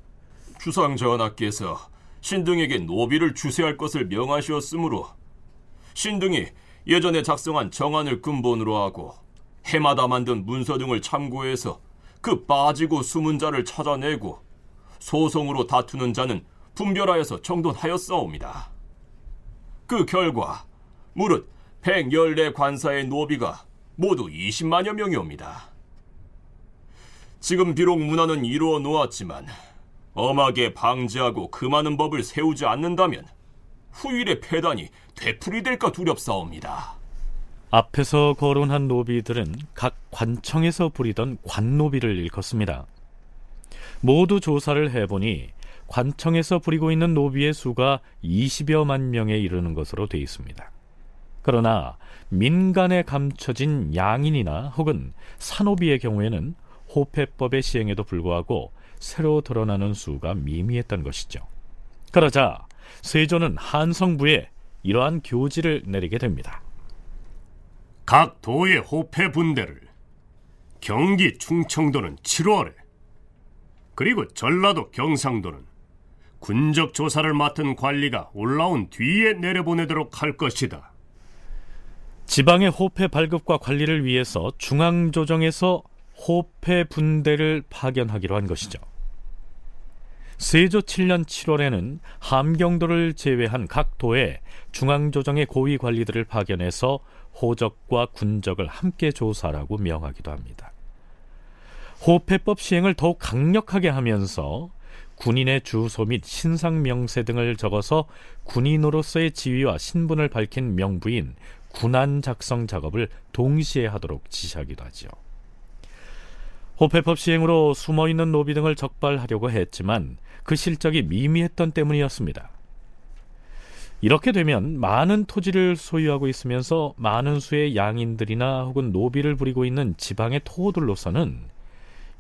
주상 전하께서 신등에게 노비를 주세할 것을 명하시었으므로 신등이 예전에 작성한 정안을 근본으로 하고 해마다 만든 문서 등을 참고해서 그 빠지고 숨은 자를 찾아내고 소송으로 다투는 자는 분별하여서 정돈하였사옵니다. 그 결과 무릇 114 관사의 노비가 모두 20만여 명이옵니다. 지금 비록 문화는 이루어 놓았지만 엄하게 방지하고 그 많은 법을 세우지 않는다면 후일의 폐단이 되풀이될까 두렵사옵니다.
앞에서 거론한 노비들은 각 관청에서 부리던 관노비를 일컫습니다. 모두 조사를 해보니 관청에서 부리고 있는 노비의 수가 20여만 명에 이르는 것으로 되어 있습니다. 그러나 민간에 감춰진 양인이나 혹은 산노비의 경우에는 호패법의 시행에도 불구하고 새로 드러나는 수가 미미했던 것이죠. 그러자 세조는 한성부에 이러한 교지를 내리게 됩니다.
각 도의 호패 분대를 경기 충청도는 7월에 그리고 전라도 경상도는 군적 조사를 맡은 관리가 올라온 뒤에 내려보내도록 할 것이다.
지방의 호패 발급과 관리를 위해서 중앙조정에서 호패 분대를 파견하기로 한 것이죠. 세조 7년 7월에는 함경도를 제외한 각 도에 중앙조정의 고위 관리들을 파견해서 호적과 군적을 함께 조사라고 명하기도 합니다. 호패법 시행을 더욱 강력하게 하면서 군인의 주소 및 신상 명세 등을 적어서 군인으로서의 지위와 신분을 밝힌 명부인 군안 작성 작업을 동시에 하도록 지시하기도 하지요. 호패법 시행으로 숨어 있는 노비 등을 적발하려고 했지만 그 실적이 미미했던 때문이었습니다. 이렇게 되면 많은 토지를 소유하고 있으면서 많은 수의 양인들이나 혹은 노비를 부리고 있는 지방의 토호들로서는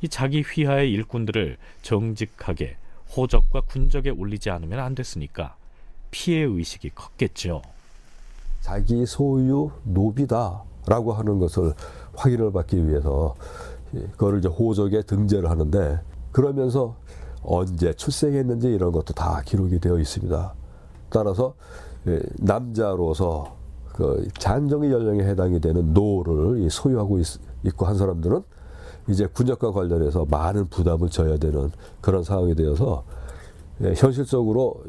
이 자기 휘하의 일꾼들을 정직하게 호적과 군적에 올리지 않으면 안 됐으니까 피해 의식이 컸겠죠.
자기 소유 노비다라고 하는 것을 확인을 받기 위해서 그거를 이제 호적에 등재를 하는데 그러면서 언제 출생했는지 이런 것도 다 기록이 되어 있습니다. 따라서 남자로서 그 장정의 연령에 해당이 되는 노를 소유하고 있, 있고 한 사람들은 이제 군역과 관련해서 많은 부담을 져야 되는 그런 상황이 되어서 현실적으로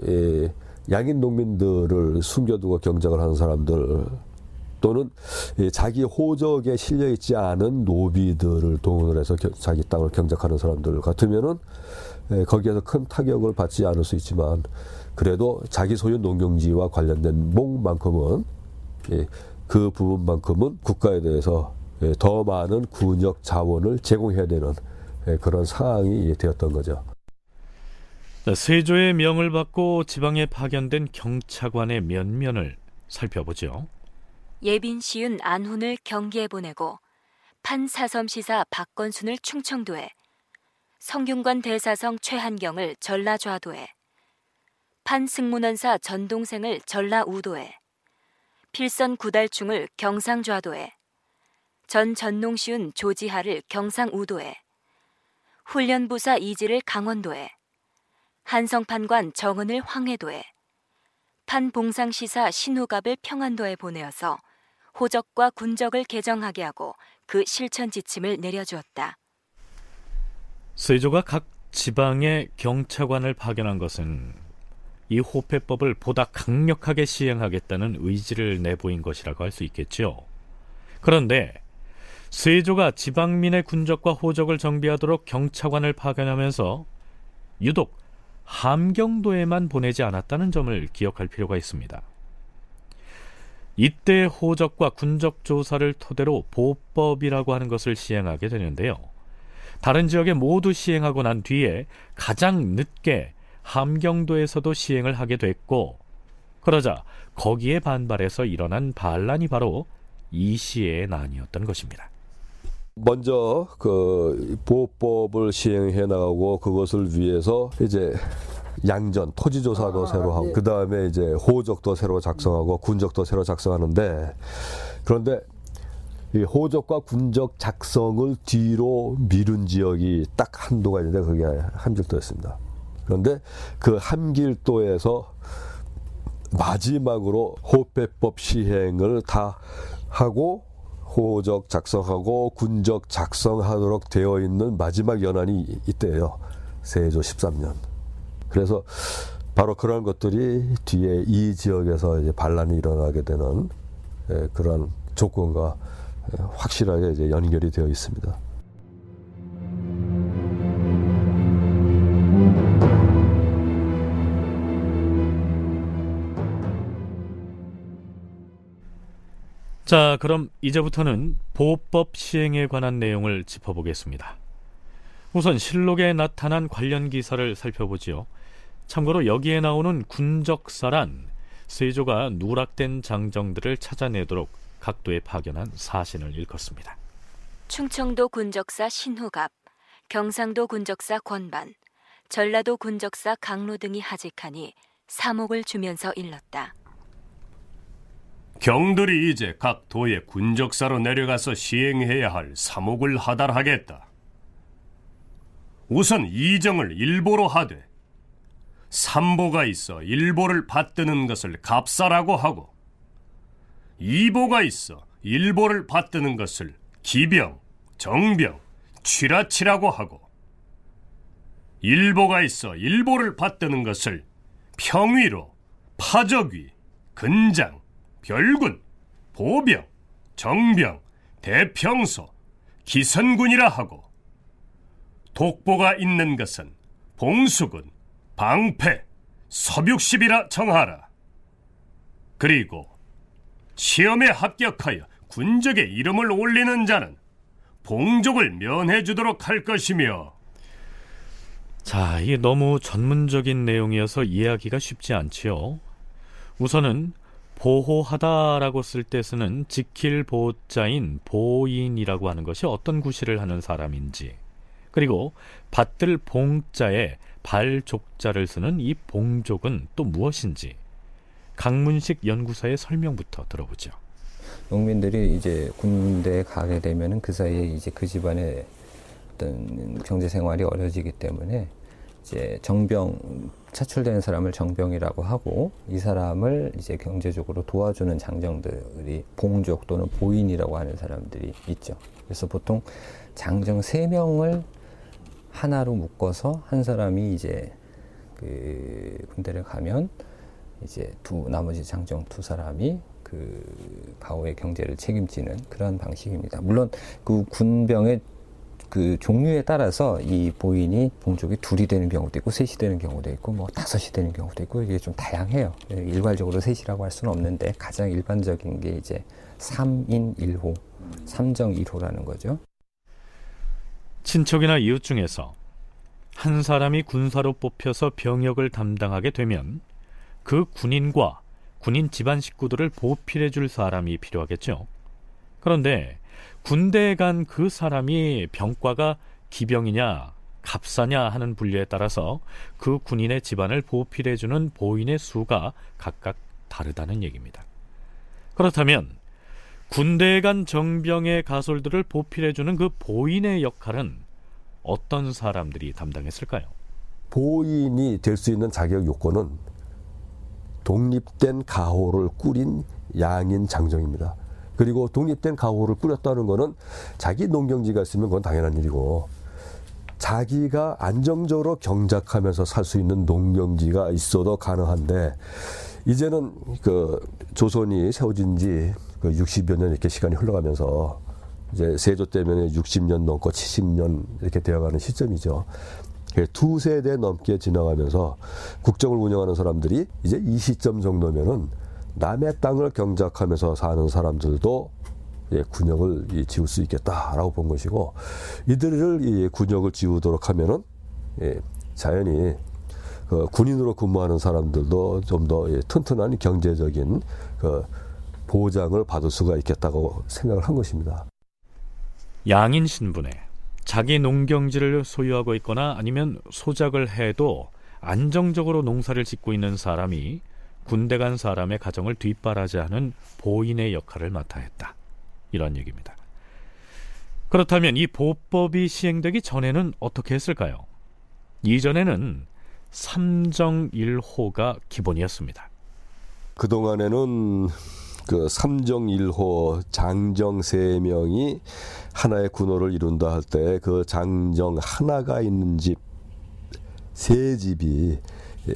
양인 농민들을 숨겨두고 경작을 하는 사람들 또는 자기 호적에 실려 있지 않은 노비들을 동원을 해서 자기 땅을 경작하는 사람들 같으면은 거기에서 큰 타격을 받지 않을 수 있지만 그래도 자기 소유 농경지와 관련된 목만큼은 그 부분만큼은 국가에 대해서 더 많은 군역 자원을 제공해야 되는 그런 상황이 되었던 거죠.
세조의 명을 받고 지방에 파견된 경차관의 면면을 살펴보죠.
예빈 시윤 안훈을 경기에 보내고 판사섬 시사 박건순을 충청도에 성균관 대사성 최한경을 전라좌도에 판승문원사 전동생을 전라우도에 필선 구달충을 경상좌도에 전 전농시운 조지하를 경상우도에 훈련부사 이지를 강원도에 한성판관 정은을 황해도에 판봉상시사 신우갑을 평안도에 보내어서 호적과 군적을 개정하게 하고 그 실천 지침을 내려주었다.
세조가 각 지방의 경차관을 파견한 것은 이 호패법을 보다 강력하게 시행하겠다는 의지를 내보인 것이라고 할 수 있겠죠. 그런데 세조가 지방민의 군적과 호적을 정비하도록 경차관을 파견하면서 유독 함경도에만 보내지 않았다는 점을 기억할 필요가 있습니다. 이때 호적과 군적 조사를 토대로 보법이라고 하는 것을 시행하게 되는데요. 다른 지역에 모두 시행하고 난 뒤에 가장 늦게 함경도에서도 시행을 하게 됐고 그러자 거기에 반발해서 일어난 반란이 바로 이시의 난이었던 것입니다.
먼저 그 보호법을 시행해 나가고 그것을 위해서 이제 양전 토지 조사도 아, 새로 하고 예. 그 다음에 이제 호적도 새로 작성하고 군적도 새로 작성하는데 그런데 이 호적과 군적 작성을 뒤로 미룬 지역이 딱 한도가 있는데 그게 함길도였습니다. 그런데 그 함길도에서 마지막으로 호패법 시행을 다 하고 호적 작성하고 군적 작성하도록 되어 있는 마지막 연한이 이때예요. 세조 13년. 그래서 바로 그런 것들이 뒤에 이 지역에서 이제 반란이 일어나게 되는 예, 그런 조건과 예, 확실하게 이제 연결이 되어 있습니다.
자, 그럼 이제부터는 보법 시행에 관한 내용을 짚어보겠습니다. 우선 실록에 나타난 관련 기사를 살펴보지요. 참고로 여기에 나오는 군적사란 세조가 누락된 장정들을 찾아내도록 각도에 파견한 사신을 일컫습니다.
충청도 군적사 신후갑, 경상도 군적사 권반, 전라도 군적사 강로 등이 하직하니 사목을 주면서 일렀다.
경들이 이제 각 도의 군적사로 내려가서 시행해야 할 사목을 하달하겠다. 우선 이정을 일보로 하되 삼보가 있어 일보를 받드는 것을 갑사라고 하고 이보가 있어 일보를 받드는 것을 기병, 정병, 취라치라고 하고 일보가 있어 일보를 받드는 것을 평위로, 파적위, 근장, 별군, 보병, 정병, 대평소, 기선군이라 하고 독보가 있는 것은 봉수군, 방패, 서육십이라 정하라. 그리고 시험에 합격하여 군적의 이름을 올리는 자는 봉족을 면해 주도록 할 것이며
자, 이게 너무 전문적인 내용이어서 이해하기가 쉽지 않지요. 우선은 보호하다라고 쓸 때 쓰는 지킬 보자인 보인이라고 하는 것이 어떤 구실을 하는 사람인지 그리고 받들 봉자에 발족자를 쓰는 이 봉족은 또 무엇인지 강문식 연구사의 설명부터 들어보죠.
농민들이 이제 군대에 가게 되면은 그 사이에 이제 그 집안의 어떤 경제 생활이 어려지기 때문에 이제 정병 차출되는 사람을 정병이라고 하고 이 사람을 이제 경제적으로 도와주는 장정들이 봉족 또는 보인이라고 하는 사람들이 있죠. 그래서 보통 장정 세 명을 하나로 묶어서 한 사람이 이제 그 군대를 가면 이제 두 나머지 장정 두 사람이 그 가오의 경제를 책임지는 그런 방식입니다. 물론 그 군병의 그 종류에 따라서 이 보인이 봉족이 둘이 되는 경우도 있고 셋이 되는 경우도 있고 뭐 다섯이 되는 경우도 있고 이게 좀 다양해요. 일괄적으로 셋이라고 할 수는 없는데 가장 일반적인 게 이제 3인 1호, 3정 1호라는 거죠.
친척이나 이웃 중에서 한 사람이 군사로 뽑혀서 병역을 담당하게 되면 그 군인과 군인 집안 식구들을 보필해 줄 사람이 필요하겠죠. 그런데 군대에 간 그 사람이 병과가 기병이냐 갑사냐 하는 분류에 따라서 그 군인의 집안을 보필해 주는 보인의 수가 각각 다르다는 얘기입니다. 그렇다면 군대에 간 정병의 가솔들을 보필해 주는 그 보인의 역할은 어떤 사람들이 담당했을까요?
보인이 될 수 있는 자격 요건은 독립된 가호를 꾸린 양인 장정입니다. 그리고 독립된 가호를 꾸렸다는 것은 자기 농경지가 있으면 그건 당연한 일이고 자기가 안정적으로 경작하면서 살 수 있는 농경지가 있어도 가능한데 이제는 그 조선이 세워진 지 그 60여 년 이렇게 시간이 흘러가면서 이제 세조 때문에 60년 넘고 70년 이렇게 되어가는 시점이죠. 두 세대 넘게 지나가면서 국정을 운영하는 사람들이 이제 이 시점 정도면은 남의 땅을 경작하면서 사는 사람들도 예, 군역을 지울 수 있겠다라고 본 것이고 이들을 이 군역을 지우도록 하면은 예, 자연히 그 군인으로 근무하는 사람들도 좀더 예, 튼튼한 경제적인 그 보장을 받을 수가 있겠다고 생각을 한 것입니다.
양인 신분에 자기 농경지를 소유하고 있거나 아니면 소작을 해도 안정적으로 농사를 짓고 있는 사람이 군대 간 사람의 가정을 뒷바라지하는 보인의 역할을 맡아 했다. 이런 얘기입니다. 그렇다면 이 보법이 시행되기 전에는 어떻게 했을까요? 이전에는 삼정일호가 기본이었습니다.
그동안에는 그 삼정일호 장정 세 명이 하나의 군호를 이룬다 할 때 그 장정 하나가 있는 집 세 집이 예,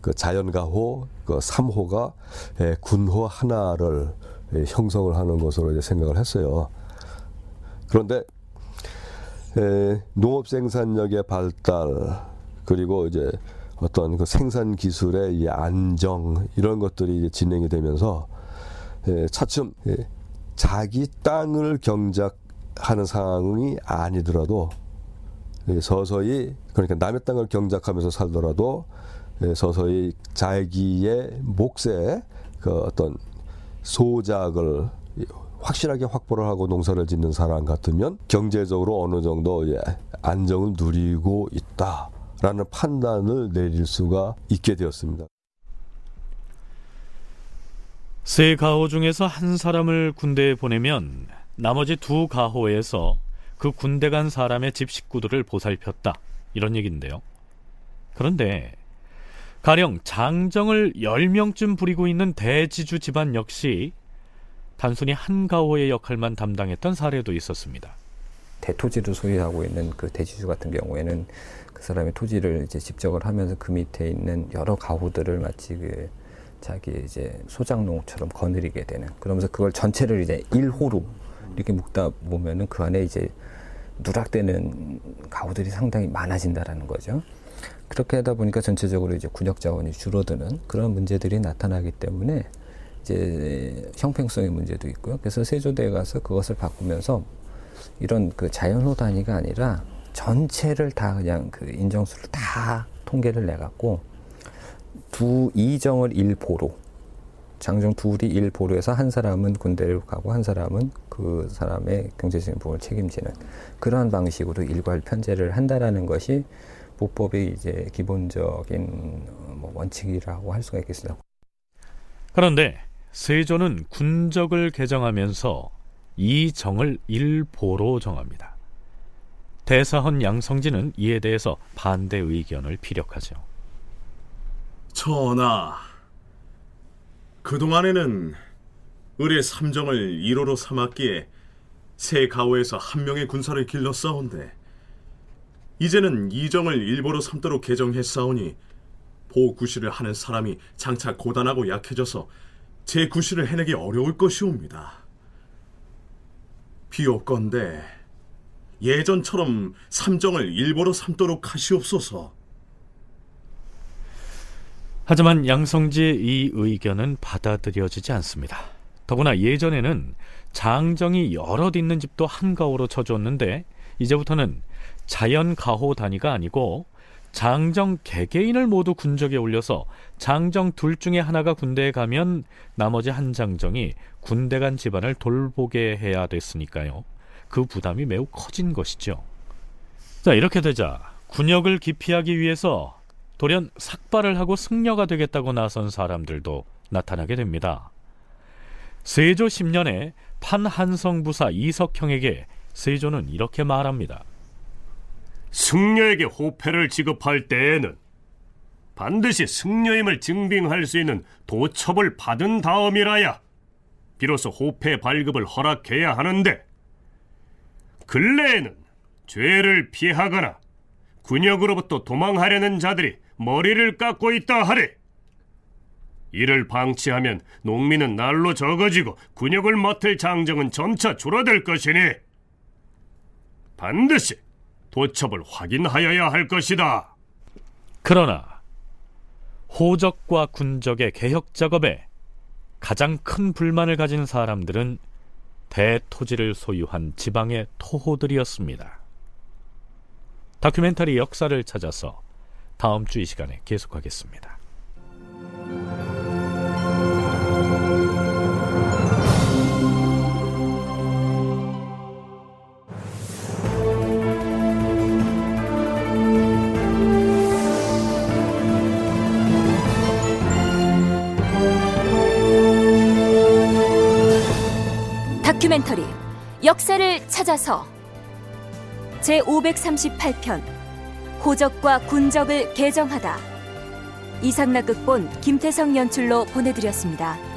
그 자연가호 그 삼호가 예, 군호 하나를 예, 형성을 하는 것으로 이제 생각을 했어요. 그런데 농업 생산력의 발달 그리고 이제 어떤 그 생산 기술의 이 안정 이런 것들이 진행이 되면서 차츰 자기 땅을 경작하는 상황이 아니더라도 예, 서서히 그러니까 남의 땅을 경작하면서 살더라도 예, 서서히 자기의 몫에 그 어떤 소작을 확실하게 확보를 하고 농사를 짓는 사람 같으면 경제적으로 어느 정도 예, 안정을 누리고 있다라는 판단을 내릴 수가 있게 되었습니다.
세 가호 중에서 한 사람을 군대에 보내면 나머지 두 가호에서 그 군대 간 사람의 집 식구들을 보살폈다. 이런 얘기인데요. 그런데 가령 장정을 10명쯤 부리고 있는 대지주 집안 역시 단순히 한 가호의 역할만 담당했던 사례도 있었습니다.
대토지를 소유하고 있는 그 대지주 같은 경우에는 그 사람의 토지를 이제 집적을 하면서 그 밑에 있는 여러 가호들을 마치 그 자기 이제 소장농처럼 거느리게 되는 그러면서 그걸 전체를 이제 일호로 이렇게 묶다 보면은 그 안에 이제 누락되는 가호들이 상당히 많아진다라는 거죠. 그렇게 하다 보니까 전체적으로 이제 군역 자원이 줄어드는 그런 문제들이 나타나기 때문에 이제 형평성의 문제도 있고요. 그래서 세조대에 가서 그것을 바꾸면서 이런 그 자연호 단위가 아니라 전체를 다 그냥 그 인정수를 다 통계를 내갖고 두 이정을 일보로 장정 둘이 일보로 해서 한 사람은 군대를 가고 한 사람은 그 사람의 경제적인 부분을 책임지는 그러한 방식으로 일괄 편제를 한다라는 것이 보법의 이제 기본적인 뭐 원칙이라고 할 수가 있겠습니다.
그런데 세조는 군적을 개정하면서 이 정을 일보로 정합니다. 대사헌 양성진은 이에 대해서 반대 의견을 피력하죠.
전하, 그동안에는 을의 삼정을 1호로 삼았기에 세 가호에서 한 명의 군사를 길렀사온데 이제는 이정을 일보로 삼도록 개정했사오니 보구시를 하는 사람이 장차 고단하고 약해져서 제 구실을 해내기 어려울 것이옵니다. 비옵건대 예전처럼 삼정을 일보로 삼도록 하시옵소서.
하지만 양성지의 이 의견은 받아들여지지 않습니다. 더구나 예전에는 장정이 여럿 있는 집도 한가호로 쳐줬는데 이제부터는 자연 가호 단위가 아니고 장정 개개인을 모두 군적에 올려서 장정 둘 중에 하나가 군대에 가면 나머지 한 장정이 군대 간 집안을 돌보게 해야 됐으니까요. 그 부담이 매우 커진 것이죠. 자, 이렇게 되자 군역을 기피하기 위해서 돌연 삭발을 하고 승려가 되겠다고 나선 사람들도 나타나게 됩니다. 세조 10년에 판한성 부사 이석형에게 세조는 이렇게 말합니다.
승려에게 호패를 지급할 때에는 반드시 승려임을 증빙할 수 있는 도첩을 받은 다음이라야 비로소 호패 발급을 허락해야 하는데 근래에는 죄를 피하거나 군역으로부터 도망하려는 자들이 머리를 깎고 있다 하래. 이를 방치하면 농민은 날로 적어지고 군역을 맡을 장정은 점차 줄어들 것이니 반드시 도첩을 확인하여야 할 것이다.
그러나 호적과 군적의 개혁 작업에 가장 큰 불만을 가진 사람들은 대토지를 소유한 지방의 토호들이었습니다. 다큐멘터리 역사를 찾아서 다음 주 이 시간에 계속하겠습니다.
다큐멘터리 역사를 찾아서 제 538편 호적과 군적을 개정하다 이상락 극본 김태성 연출로 보내드렸습니다.